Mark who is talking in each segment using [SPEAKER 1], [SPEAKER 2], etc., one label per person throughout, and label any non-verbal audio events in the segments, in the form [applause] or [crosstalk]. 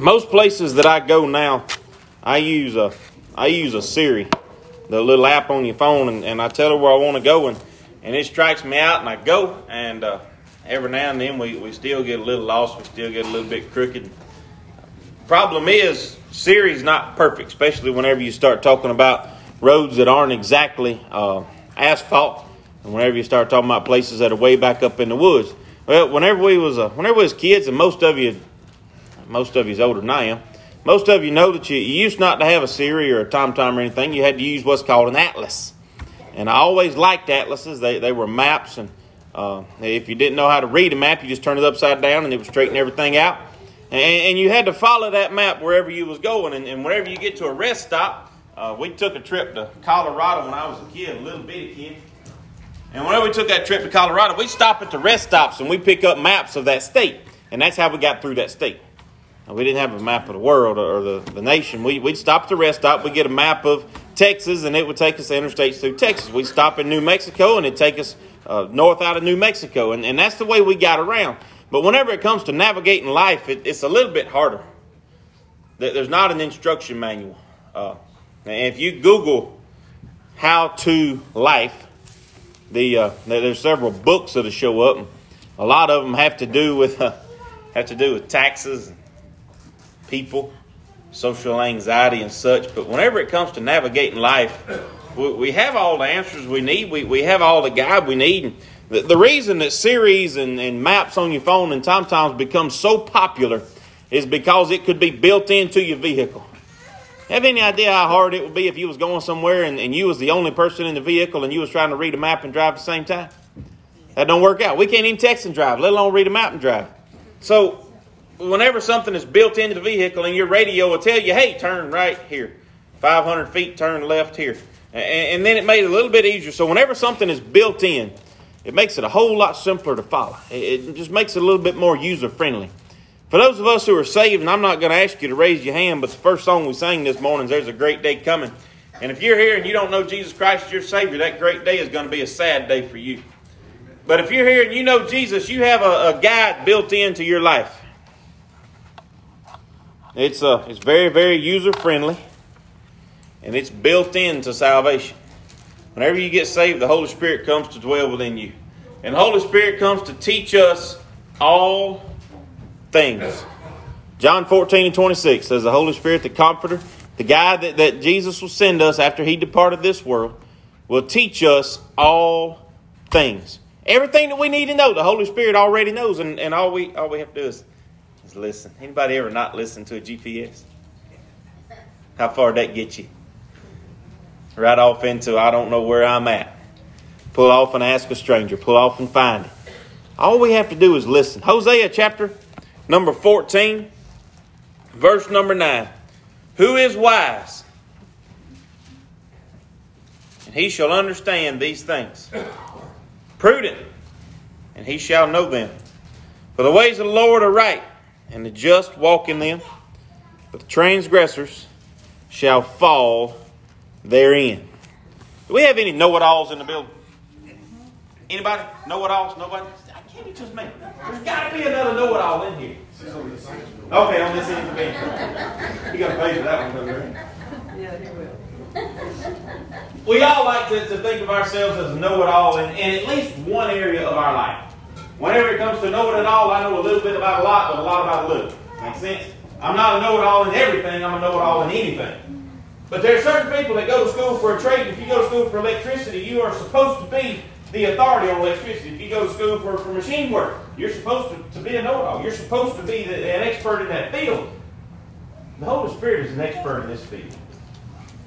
[SPEAKER 1] most places that I go now, I use a I use a Siri, the little app on your phone, and, and I tell her where I want to go, and, and it strikes me out, and I go, and uh, every now and then we, we still get a little lost, we still get a little bit crooked. Problem is, Siri's not perfect, especially whenever you start talking about roads that aren't exactly uh, asphalt, and whenever you start talking about places that are way back up in the woods. Well, whenever we was uh, whenever we was kids, and most of you, most of you's older than I am. Most of you know that you, you used not to have a Siri or a TomTom or anything. You had to use what's called an atlas. And I always liked atlases. They, they were maps, and uh, if you didn't know how to read a map, you just turned it upside down and it would straighten everything out. And, and you had to follow that map wherever you was going. And, and whenever you get to a rest stop, uh, we took a trip to Colorado when I was a kid, a little bitty kid. And whenever we took that trip to Colorado, we stop at the rest stops and we pick up maps of that state. And that's how we got through that state. We didn't have a map of the world or the, the nation. We, we'd stop at the rest stop, we'd get a map of Texas, and it would take us the interstates through Texas. We'd stop in New Mexico, and it'd take us uh, north out of New Mexico. And, and that's the way we got around. But whenever it comes to navigating life, it, it's a little bit harder. There's not an instruction manual. Uh, and if you Google how to life, the uh, there's several books that'll show up. A lot of them have to do with uh, have to do with taxes people, social anxiety, and such. But whenever it comes to navigating life, we, we have all the answers we need. We, we have all the guide we need. The, the reason that Siris and, and maps on your phone and TomToms become so popular is because it could be built into your vehicle. Have any idea how hard it would be if you was going somewhere and, and you was the only person in the vehicle and you was trying to read a map and drive at the same time? That don't work out. We can't even text and drive, let alone read a map and drive. So whenever something is built into the vehicle and your radio will tell you, hey, turn right here, 500 feet, turn left here. And, then it made it a little bit easier. So whenever something is built in, it makes it a whole lot simpler to follow. It just makes it a little bit more user friendly. For those of us who are saved, and I'm not going to ask you to raise your hand, but the first song we sang this morning is There's a Great Day Coming. And if you're here and you don't know Jesus Christ as your Savior, that great day is going to be a sad day for you. But if you're here and you know Jesus, you have a, a guide built into your life. It's, uh, it's very, very user friendly, and it's built into salvation. Whenever you get saved, the Holy Spirit comes to dwell within you. And the Holy Spirit comes to teach us all things. John 14 and 26 says, The Holy Spirit, the Comforter, the guide that, that Jesus will send us after he departed this world, will teach us all things. Everything that we need to know, the Holy Spirit already knows, and, and all, we, all we have to do is is listen. Anybody ever not listen to a GPS? How far that get you? Right off into I don't know where I'm at. Pull off and ask a stranger. Pull off and find it. All we have to do is listen. Hosea chapter number 14, verse number 9. Who is wise? And he shall understand these things. Prudent, and he shall know them. For the ways of the Lord are right, and the just walk in them, but the transgressors shall fall therein. Do we have any know-it-alls in the building? Anybody? Know-it-alls? Nobody? I can't be just me. There's got to be another know-it-all in here. Okay, on this end of the bench. You got to pay for that one, right? Yeah, he will. We all like to, to think of ourselves as know-it-all in, in at least one area of our life. Whenever it comes to knowing it all, I know a little bit about a lot, but a lot about a little. Make sense? I'm not a know-it-all in everything. I'm a know-it-all in anything. But there are certain people that go to school for a trade. If you go to school for electricity, you are supposed to be the authority on electricity. If you go to school for, for machine work, you're supposed to, to be a know-it-all. You're supposed to be the, an expert in that field. The Holy Spirit is an expert in this field.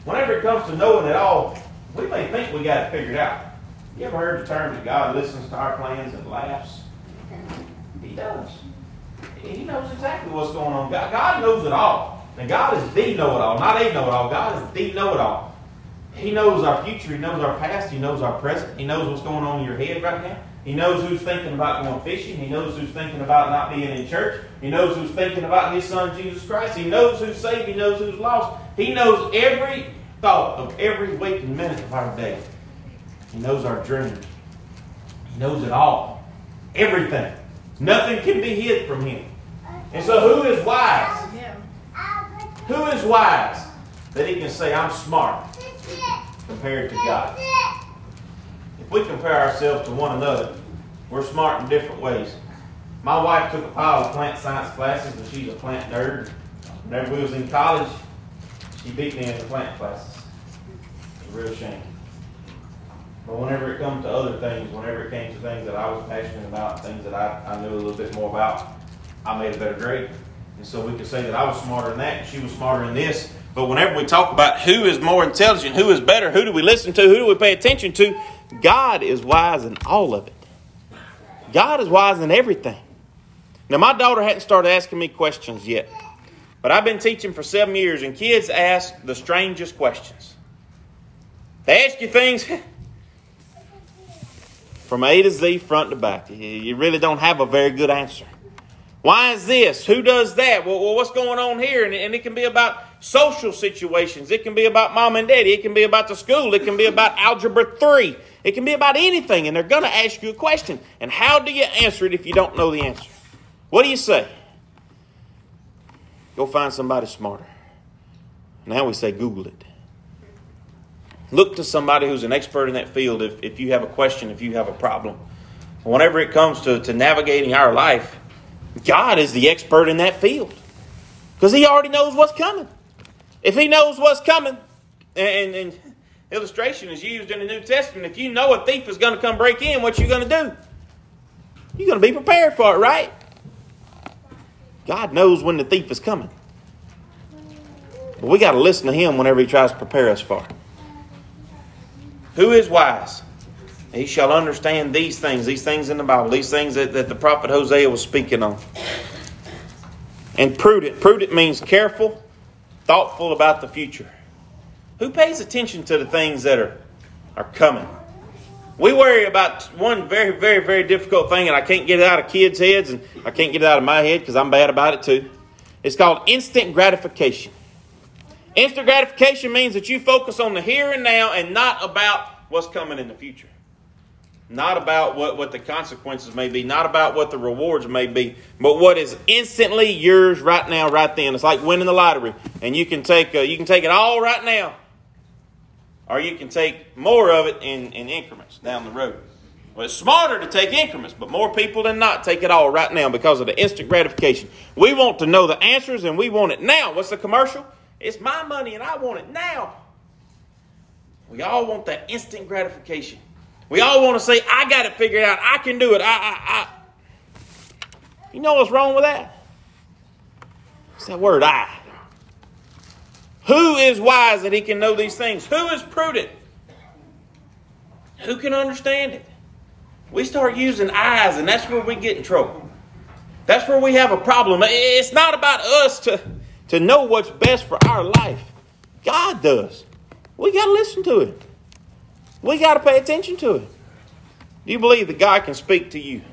[SPEAKER 1] Whenever it comes to knowing it all, we may think we got it figured out. You ever heard the term that God listens to our plans and laughs? He does. He knows exactly what's going on. God, God knows it all. And God is the know it all, not a know it all. God is the know it all. He knows our future. He knows our past. He knows our present. He knows what's going on in your head right now. He knows who's thinking about going fishing. He knows who's thinking about not being in church. He knows who's thinking about His Son, Jesus Christ. He knows who's saved. He knows who's lost. He knows every thought of every waking minute of our day. He knows our dreams. He knows it all. Everything. Nothing can be hid from him. And so, who is wise? Who is wise that he can say, I'm smart compared to God? If we compare ourselves to one another, we're smart in different ways. My wife took a pile of plant science classes, and she's a plant nerd. Whenever we was in college, she beat me in the plant classes. It's a real shame. But whenever it comes to other things, whenever it came to things that I was passionate about, things that I, I knew a little bit more about, I made a better grade. And so we could say that I was smarter than that, and she was smarter than this. But whenever we talk about who is more intelligent, who is better, who do we listen to, who do we pay attention to, God is wise in all of it. God is wise in everything. Now, my daughter hadn't started asking me questions yet, but I've been teaching for seven years, and kids ask the strangest questions. They ask you things [laughs] from A to Z, front to back. You really don't have a very good answer. Why is this? Who does that? Well, what's going on here? And, it can be about social situations. It can be about mom and daddy. It can be about the school. It can be about algebra 3. It can be about anything. And they're going to ask you a question. And how do you answer it if you don't know the answer? What do you say? Go find somebody smarter. Now we say Google it. Look to somebody who's an expert in that field if, if you have a question, if you have a problem. Whenever it comes to, to navigating our life, God is the expert in that field because He already knows what's coming. If He knows what's coming, and, and illustration is used in the New Testament, if you know a thief is going to come break in, what you going to do? You're going to be prepared for it, right? God knows when the thief is coming. But we got to listen to Him whenever He tries to prepare us for it. Who is wise? He shall understand these things, these things in the Bible, these things that, that the prophet Hosea was speaking on. And prudent. Prudent means careful, thoughtful about the future. Who pays attention to the things that are, are coming? We worry about one very, very, very difficult thing, and I can't get it out of kids' heads, and I can't get it out of my head because I'm bad about it too. It's called instant gratification. Instant gratification means that you focus on the here and now and not about what's coming in the future not about what, what the consequences may be, not about what the rewards may be, but what is instantly yours right now, right then. It's like winning the lottery, and you can take uh, you can take it all right now, or you can take more of it in, in increments down the road. Well, it's smarter to take increments, but more people than not take it all right now because of the instant gratification. We want to know the answers, and we want it now. What's the commercial? It's my money, and I want it now. We all want that instant gratification. We all want to say, I got it figured out. I can do it. I, I, I. You know what's wrong with that? It's that word, I. Who is wise that he can know these things? Who is prudent? Who can understand it? We start using eyes, and that's where we get in trouble. That's where we have a problem. It's not about us to, to know what's best for our life. God does. We got to listen to it. We got to pay attention to it. Do you believe that God can speak to you?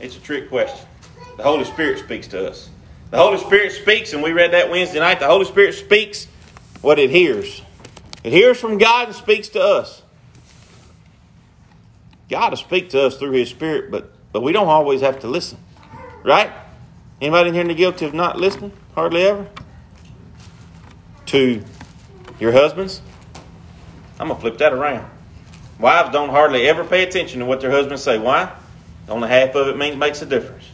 [SPEAKER 1] It's a trick question. The Holy Spirit speaks to us. The Holy Spirit speaks, and we read that Wednesday night. The Holy Spirit speaks what it hears. It hears from God and speaks to us. God will speak to us through His Spirit, but, but we don't always have to listen. Right? Anybody in here in the guilty of not listening? Hardly ever? To your husbands? I'm to flip that around. Wives don't hardly ever pay attention to what their husbands say. Why? Only half of it means, makes a difference.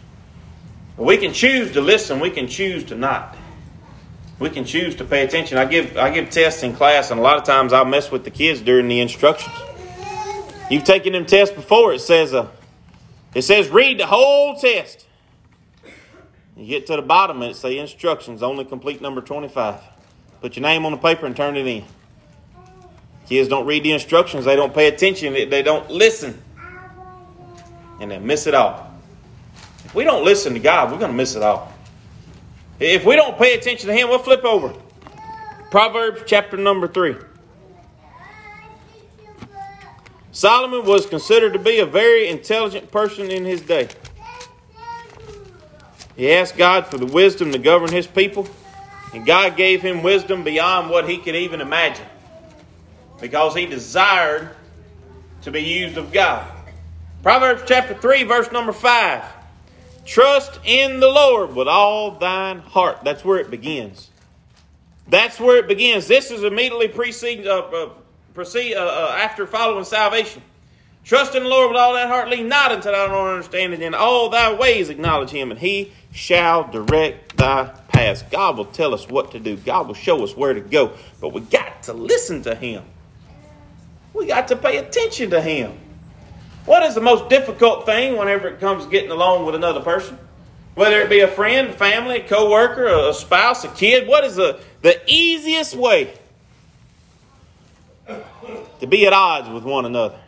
[SPEAKER 1] We can choose to listen. We can choose to not. We can choose to pay attention. I give I give tests in class, and a lot of times I'll mess with the kids during the instructions. You've taken them tests before. It says uh, it says read the whole test. You get to the bottom and it say instructions only complete number twenty five. Put your name on the paper and turn it in. Kids don't read the instructions, they don't pay attention, they don't listen, and they miss it all. If we don't listen to God, we're going to miss it all. If we don't pay attention to Him, we'll flip over. Proverbs chapter number 3. Solomon was considered to be a very intelligent person in his day. He asked God for the wisdom to govern his people. And God gave him wisdom beyond what he could even imagine because he desired to be used of God. Proverbs chapter 3, verse number 5. Trust in the Lord with all thine heart. That's where it begins. That's where it begins. This is immediately preceding, uh, uh, proceed, uh, uh, after following salvation. Trust in the Lord with all that heart. Lean not unto thine own understanding. In all thy ways acknowledge him, and he shall direct thy paths. God will tell us what to do. God will show us where to go. But we got to listen to him. We got to pay attention to him. What is the most difficult thing whenever it comes getting along with another person? Whether it be a friend, family, a co-worker, a spouse, a kid, what is the, the easiest way to be at odds with one another?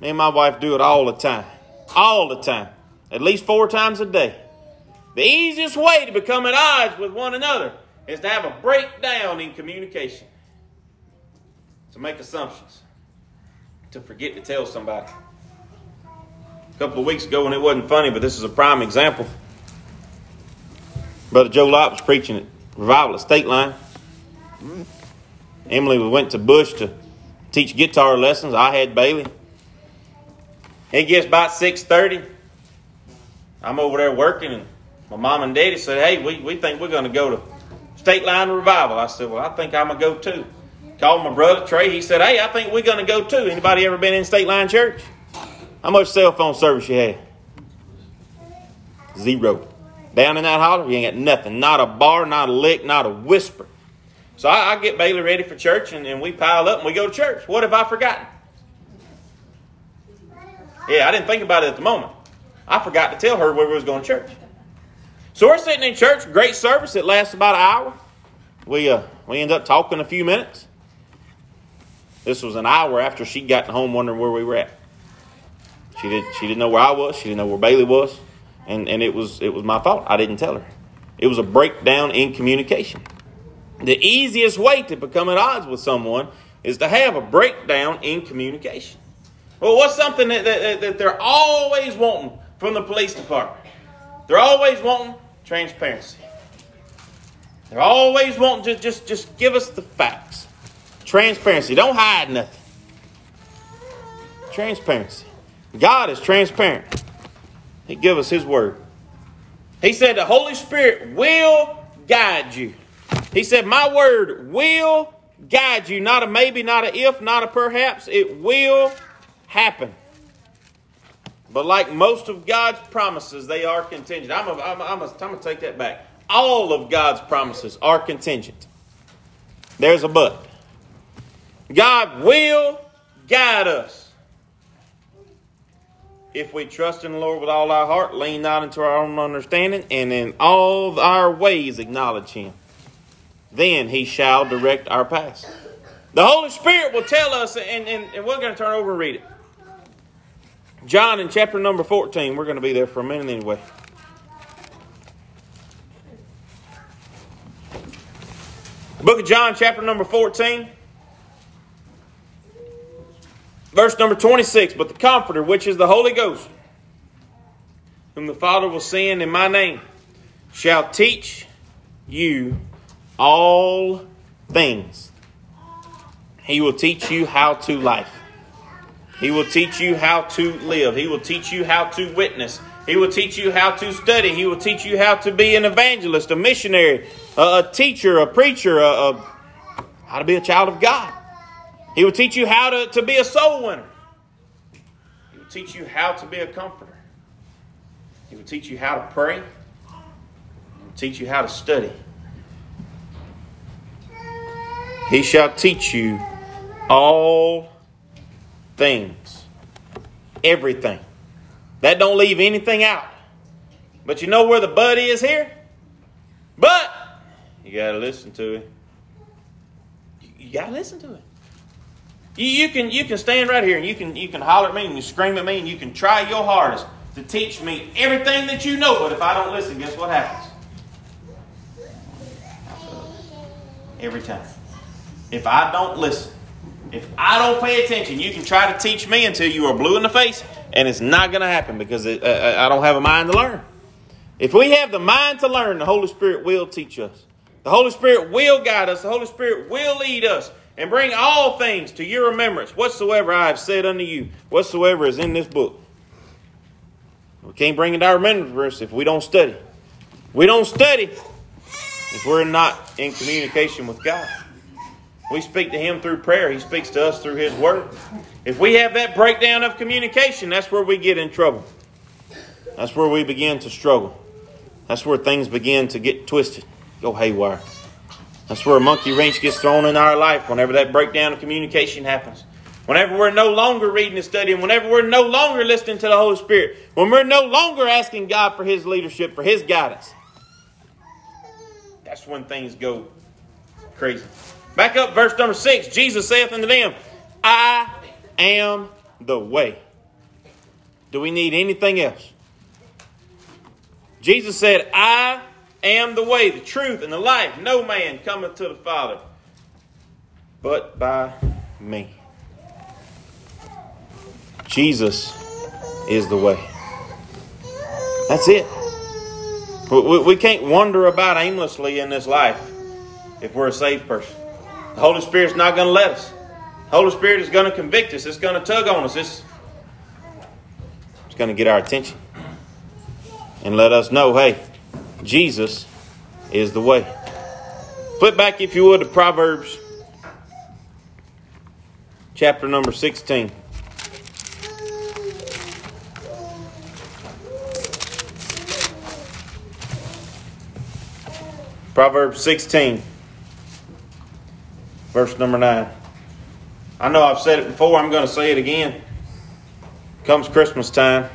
[SPEAKER 1] Me and my wife do it all the time. All the time. At least four times a day. The easiest way to become at odds with one another is to have a breakdown in communication. To make assumptions to forget to tell somebody. A couple of weeks ago, and it wasn't funny, but this is a prime example. Brother Joe Lott was preaching at Revival at State Line. Emily went to Bush to teach guitar lessons. I had Bailey. It gets about 6.30. I'm over there working, and my mom and daddy said, hey, we, we think we're going to go to State Line Revival. I said, well, I think I'm going to go too. Called my brother Trey. He said, "Hey, I think we're going to go too. Anybody ever been in State Line Church? How much cell phone service you have? Zero. Down in that holler, you ain't got nothing. Not a bar, not a lick, not a whisper. So I, I get Bailey ready for church, and, and we pile up and we go to church. What have I forgotten? Yeah, I didn't think about it at the moment. I forgot to tell her where we was going to church. So we're sitting in church, great service. It lasts about an hour. We uh, we end up talking a few minutes. This was an hour after she got home wondering where we were at. She did she didn't know where I was, she didn't know where Bailey was, and, and it was it was my fault. I didn't tell her. It was a breakdown in communication. The easiest way to become at odds with someone is to have a breakdown in communication. Well, what's something that, that, that they're always wanting from the police department? They're always wanting transparency. They're always wanting to just, just give us the facts. Transparency. Don't hide nothing. Transparency. God is transparent. He give us His word. He said the Holy Spirit will guide you. He said, My word will guide you. Not a maybe, not a if, not a perhaps. It will happen. But like most of God's promises, they are contingent. I'm going to take that back. All of God's promises are contingent. There's a but. God will guide us. If we trust in the Lord with all our heart, lean not into our own understanding, and in all our ways acknowledge Him, then He shall direct our paths. The Holy Spirit will tell us, and, and, and we're going to turn over and read it. John in chapter number 14. We're going to be there for a minute anyway. Book of John, chapter number 14. Verse number 26 But the Comforter, which is the Holy Ghost, whom the Father will send in my name, shall teach you all things. He will teach you how to life. He will teach you how to live. He will teach you how to witness. He will teach you how to study. He will teach you how to be an evangelist, a missionary, a, a teacher, a preacher, a, a, how to be a child of God. He will teach you how to, to be a soul winner. He will teach you how to be a comforter. He will teach you how to pray. He will teach you how to study. He shall teach you all things. Everything. That don't leave anything out. But you know where the but is here? But you got to listen to it. You got to listen to it. You, you, can you can stand right here and you can you can holler at me and you scream at me and you can try your hardest to teach me everything that you know. But if I don't listen, guess what happens? Every time. If I don't listen, if I don't pay attention, you can try to teach me until you are blue in the face, and it's not going to happen because it, uh, I don't have a mind to learn. If we have the mind to learn, the Holy Spirit will teach us. The Holy Spirit will guide us. The Holy Spirit will lead us and bring all things to your remembrance, whatsoever I have said unto you, whatsoever is in this book. We can't bring it to our remembrance if we don't study. We don't study if we're not in communication with God. We speak to Him through prayer. He speaks to us through His Word. If we have that breakdown of communication, that's where we get in trouble. That's where we begin to struggle. That's where things begin to get twisted, go haywire. That's where a monkey wrench gets thrown in our life whenever that breakdown of communication happens. Whenever we're no longer reading and studying, whenever we're no longer listening to the Holy Spirit, when we're no longer asking God for His leadership, for His guidance, that's when things go crazy. Back up, verse number six. Jesus saith unto them, I am the way. Do we need anything else? Jesus said, I am the way, the truth, and the life. No man cometh to the Father but by me. Jesus is the way. That's it. We, we can't wander about aimlessly in this life if we're a saved person. The Holy Spirit's not going to let us. The Holy Spirit is going to convict us. It's going to tug on us. It's, it's going to get our attention and let us know, hey, Jesus is the way. Flip back, if you would, to Proverbs chapter number 16. Proverbs 16, verse number 9. I know I've said it before, I'm going to say it again. Comes Christmas time,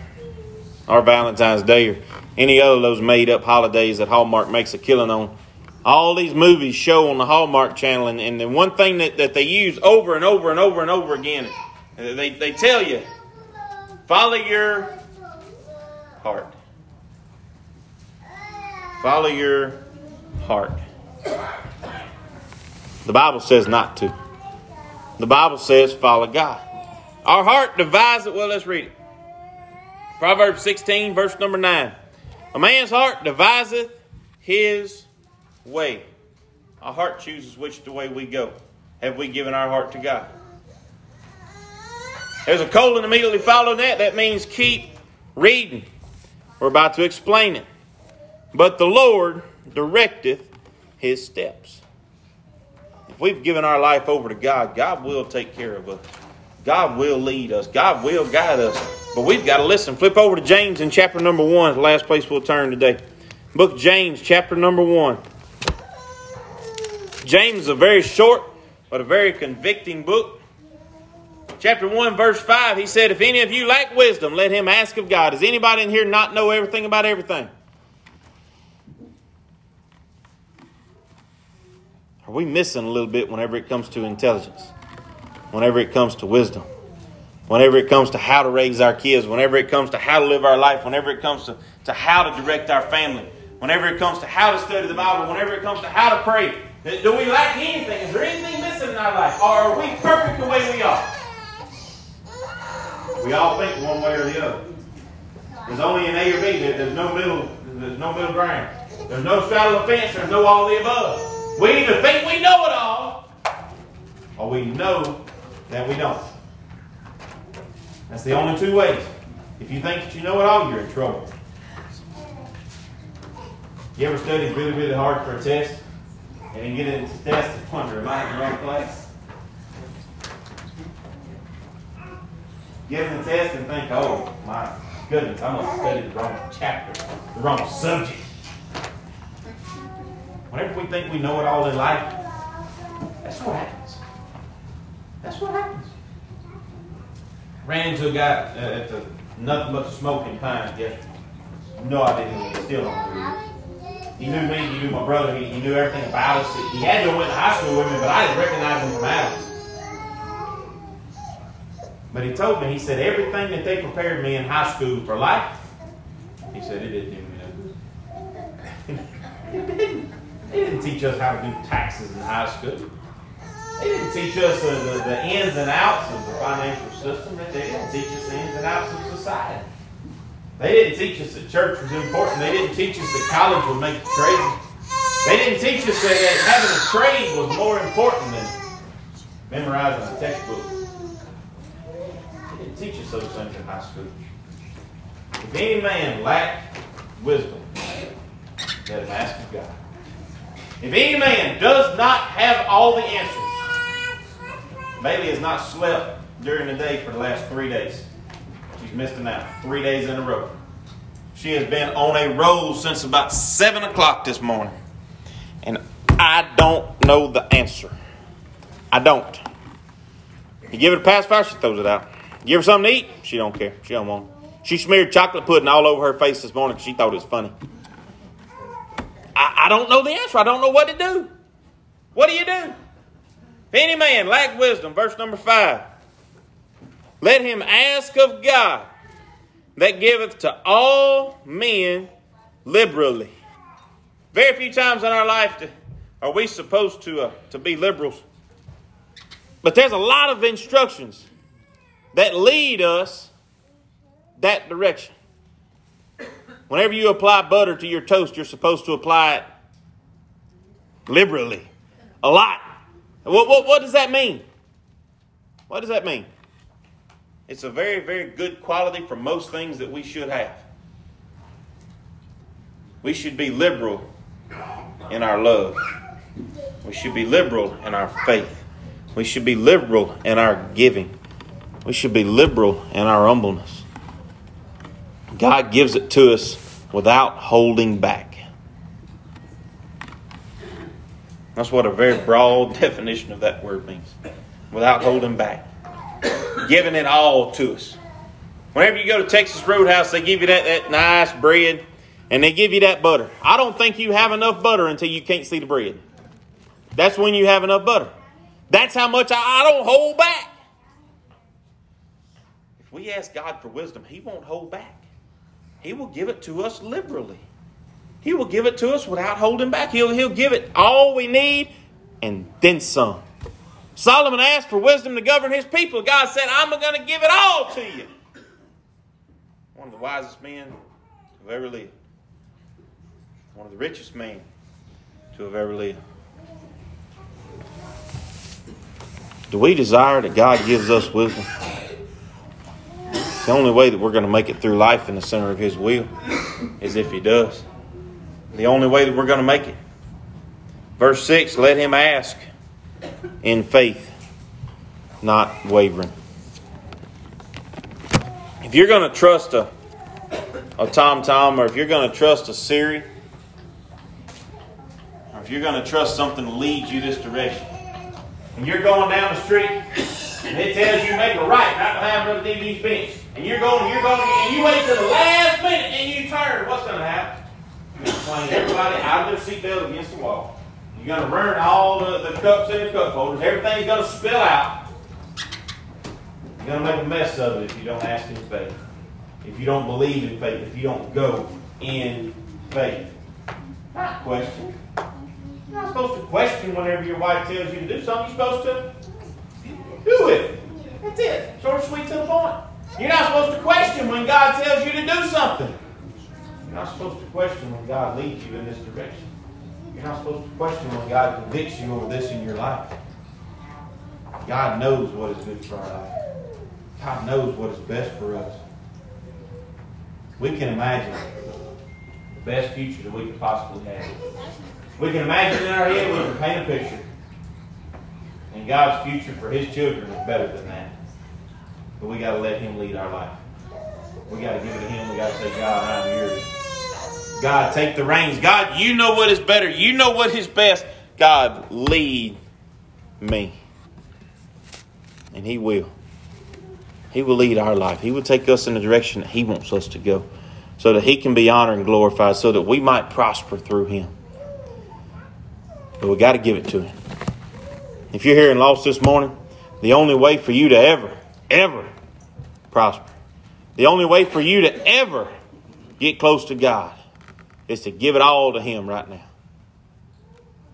[SPEAKER 1] or Valentine's Day, or any other of those made up holidays that Hallmark makes a killing on. All these movies show on the Hallmark channel, and, and the one thing that, that they use over and over and over and over again, they, they tell you follow your heart. Follow your heart. The Bible says not to. The Bible says follow God. Our heart divides it. Well, let's read it. Proverbs 16, verse number 9. A man's heart deviseth his way. Our heart chooses which the way we go. Have we given our heart to God? There's a colon immediately following that. That means keep reading. We're about to explain it. But the Lord directeth his steps. We've given our life over to God, God will take care of us. God will lead us. God will guide us. But we've got to listen. Flip over to James in chapter number 1, the last place we'll turn today. Book James, chapter number 1. James is a very short but a very convicting book. Chapter 1, verse 5, he said, If any of you lack wisdom, let him ask of God. Does anybody in here not know everything about everything? We missing a little bit whenever it comes to intelligence? Whenever it comes to wisdom? Whenever it comes to how to raise our kids? Whenever it comes to how to live our life? Whenever it comes to, to how to direct our family? Whenever it comes to how to study the Bible? Whenever it comes to how to pray? Do we lack anything? Is there anything missing in our life? Or are we perfect the way we are? We all think one way or the other. There's only an A or B. There's no middle. There's no middle ground. There's no straddle the fence. There's no all the above. We either think we know it all, or we know that we don't. That's the only two ways. If you think that you know it all, you're in trouble. You ever studied really, really hard for a test? And you get into the test and wonder, am I in the right place? Get in the test and think, oh my goodness, I must studied the wrong chapter, the wrong subject. Whenever we think we know it all in life, that's what happens. That's what happens. Ran into a guy uh, at the nothing but the smoking pine yesterday. No idea he still don't know He knew me, he knew my brother, he, he knew everything about us. He had to went to high school with me, but I didn't recognize him from Adams. But he told me, he said, everything that they prepared me in high school for life, he said, it didn't do me no good. it didn't. They teach us how to do taxes in high school. They didn't teach us the, the, the ins and outs of the financial system. They didn't teach us the ins and outs of society. They didn't teach us that church was important. They didn't teach us that college would make you crazy. They didn't teach us that, that having a trade was more important than memorizing a textbook. They didn't teach us those things in high school. If any man lack wisdom, let him ask of God. If any man does not have all the answers, Bailey has not slept during the day for the last three days. She's missing out three days in a row. She has been on a roll since about 7 o'clock this morning. And I don't know the answer. I don't. You give her a pacifier, she throws it out. You give her something to eat, she don't care. She don't want it. She smeared chocolate pudding all over her face this morning because she thought it was funny. I, I don't know the answer. I don't know what to do. What do you do? If any man lack wisdom, verse number five, let him ask of God that giveth to all men liberally. Very few times in our life to, are we supposed to, uh, to be liberals. But there's a lot of instructions that lead us that direction. Whenever you apply butter to your toast, you're supposed to apply it liberally, a lot. What, what, what does that mean? What does that mean? It's a very, very good quality for most things that we should have. We should be liberal in our love. We should be liberal in our faith. We should be liberal in our giving. We should be liberal in our humbleness. God gives it to us without holding back. That's what a very broad [laughs] definition of that word means. Without holding back. Giving it all to us. Whenever you go to Texas Roadhouse, they give you that, that nice bread and they give you that butter. I don't think you have enough butter until you can't see the bread. That's when you have enough butter. That's how much I, I don't hold back. If we ask God for wisdom, He won't hold back. He will give it to us liberally. He will give it to us without holding back. He'll, he'll give it all we need and then some. Solomon asked for wisdom to govern his people. God said, I'm going to give it all to you. One of the wisest men who ever lived. One of the richest men to have ever lived. Do we desire that God gives us wisdom? The only way that we're going to make it through life in the center of His will is if He does. The only way that we're going to make it. Verse 6 let him ask in faith, not wavering. If you're going to trust a, a Tom Tom, or if you're going to trust a Siri, or if you're going to trust something to lead you this direction, and you're going down the street, and it tells you make a right right behind Brother DB's bench, and you're going, you're going, and you wait till the last minute and you turn, what's going to happen? You're going to everybody out of their seatbelt against the wall. You're going to burn all the, the cups in the cup holders. Everything's going to spill out. You're going to make a mess of it if you don't ask in faith. If you don't believe in faith. If you don't go in faith. Not question. You're not supposed to question whenever your wife tells you to do something. You're supposed to do it. That's it. Short, sweet, to the point. You're not supposed to question when God tells you to do something. You're not supposed to question when God leads you in this direction. You're not supposed to question when God convicts you over this in your life. God knows what is good for our life. God knows what is best for us. We can imagine the best future that we could possibly have. We can imagine in our head, we can paint a picture. And God's future for His children is better than that. But we got to let Him lead our life. We got to give it to Him. We got to say, God, I'm yours. God, take the reins. God, you know what is better. You know what is best. God, lead me. And He will. He will lead our life. He will take us in the direction that He wants us to go so that He can be honored and glorified, so that we might prosper through Him. But we got to give it to Him. If you're here and lost this morning, the only way for you to ever, ever prosper, the only way for you to ever get close to God is to give it all to Him right now.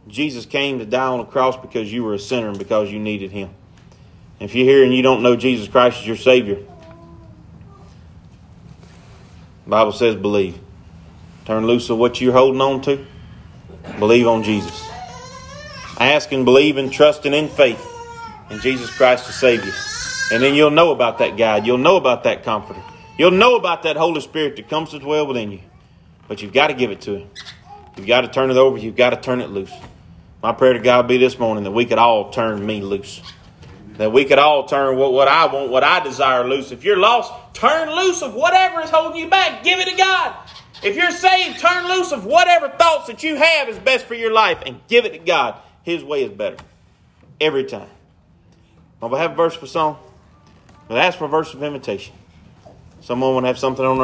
[SPEAKER 1] Jesus came to die on the cross because you were a sinner and because you needed Him. If you're here and you don't know Jesus Christ as your Savior, the Bible says believe. Turn loose of what you're holding on to. Believe on Jesus. Ask and believe and trust and in faith in Jesus Christ to save you. And then you'll know about that guide. You'll know about that comforter. You'll know about that Holy Spirit that comes to dwell within you. But you've got to give it to Him. You've got to turn it over. You've got to turn it loose. My prayer to God be this morning that we could all turn me loose. That we could all turn what, what I want, what I desire loose. If you're lost, turn loose of whatever is holding you back. Give it to God. If you're saved, turn loose of whatever thoughts that you have is best for your life and give it to God. His way is better. Every time. Well, we have a verse for song. We'll ask for a verse of invitation. Someone would have something on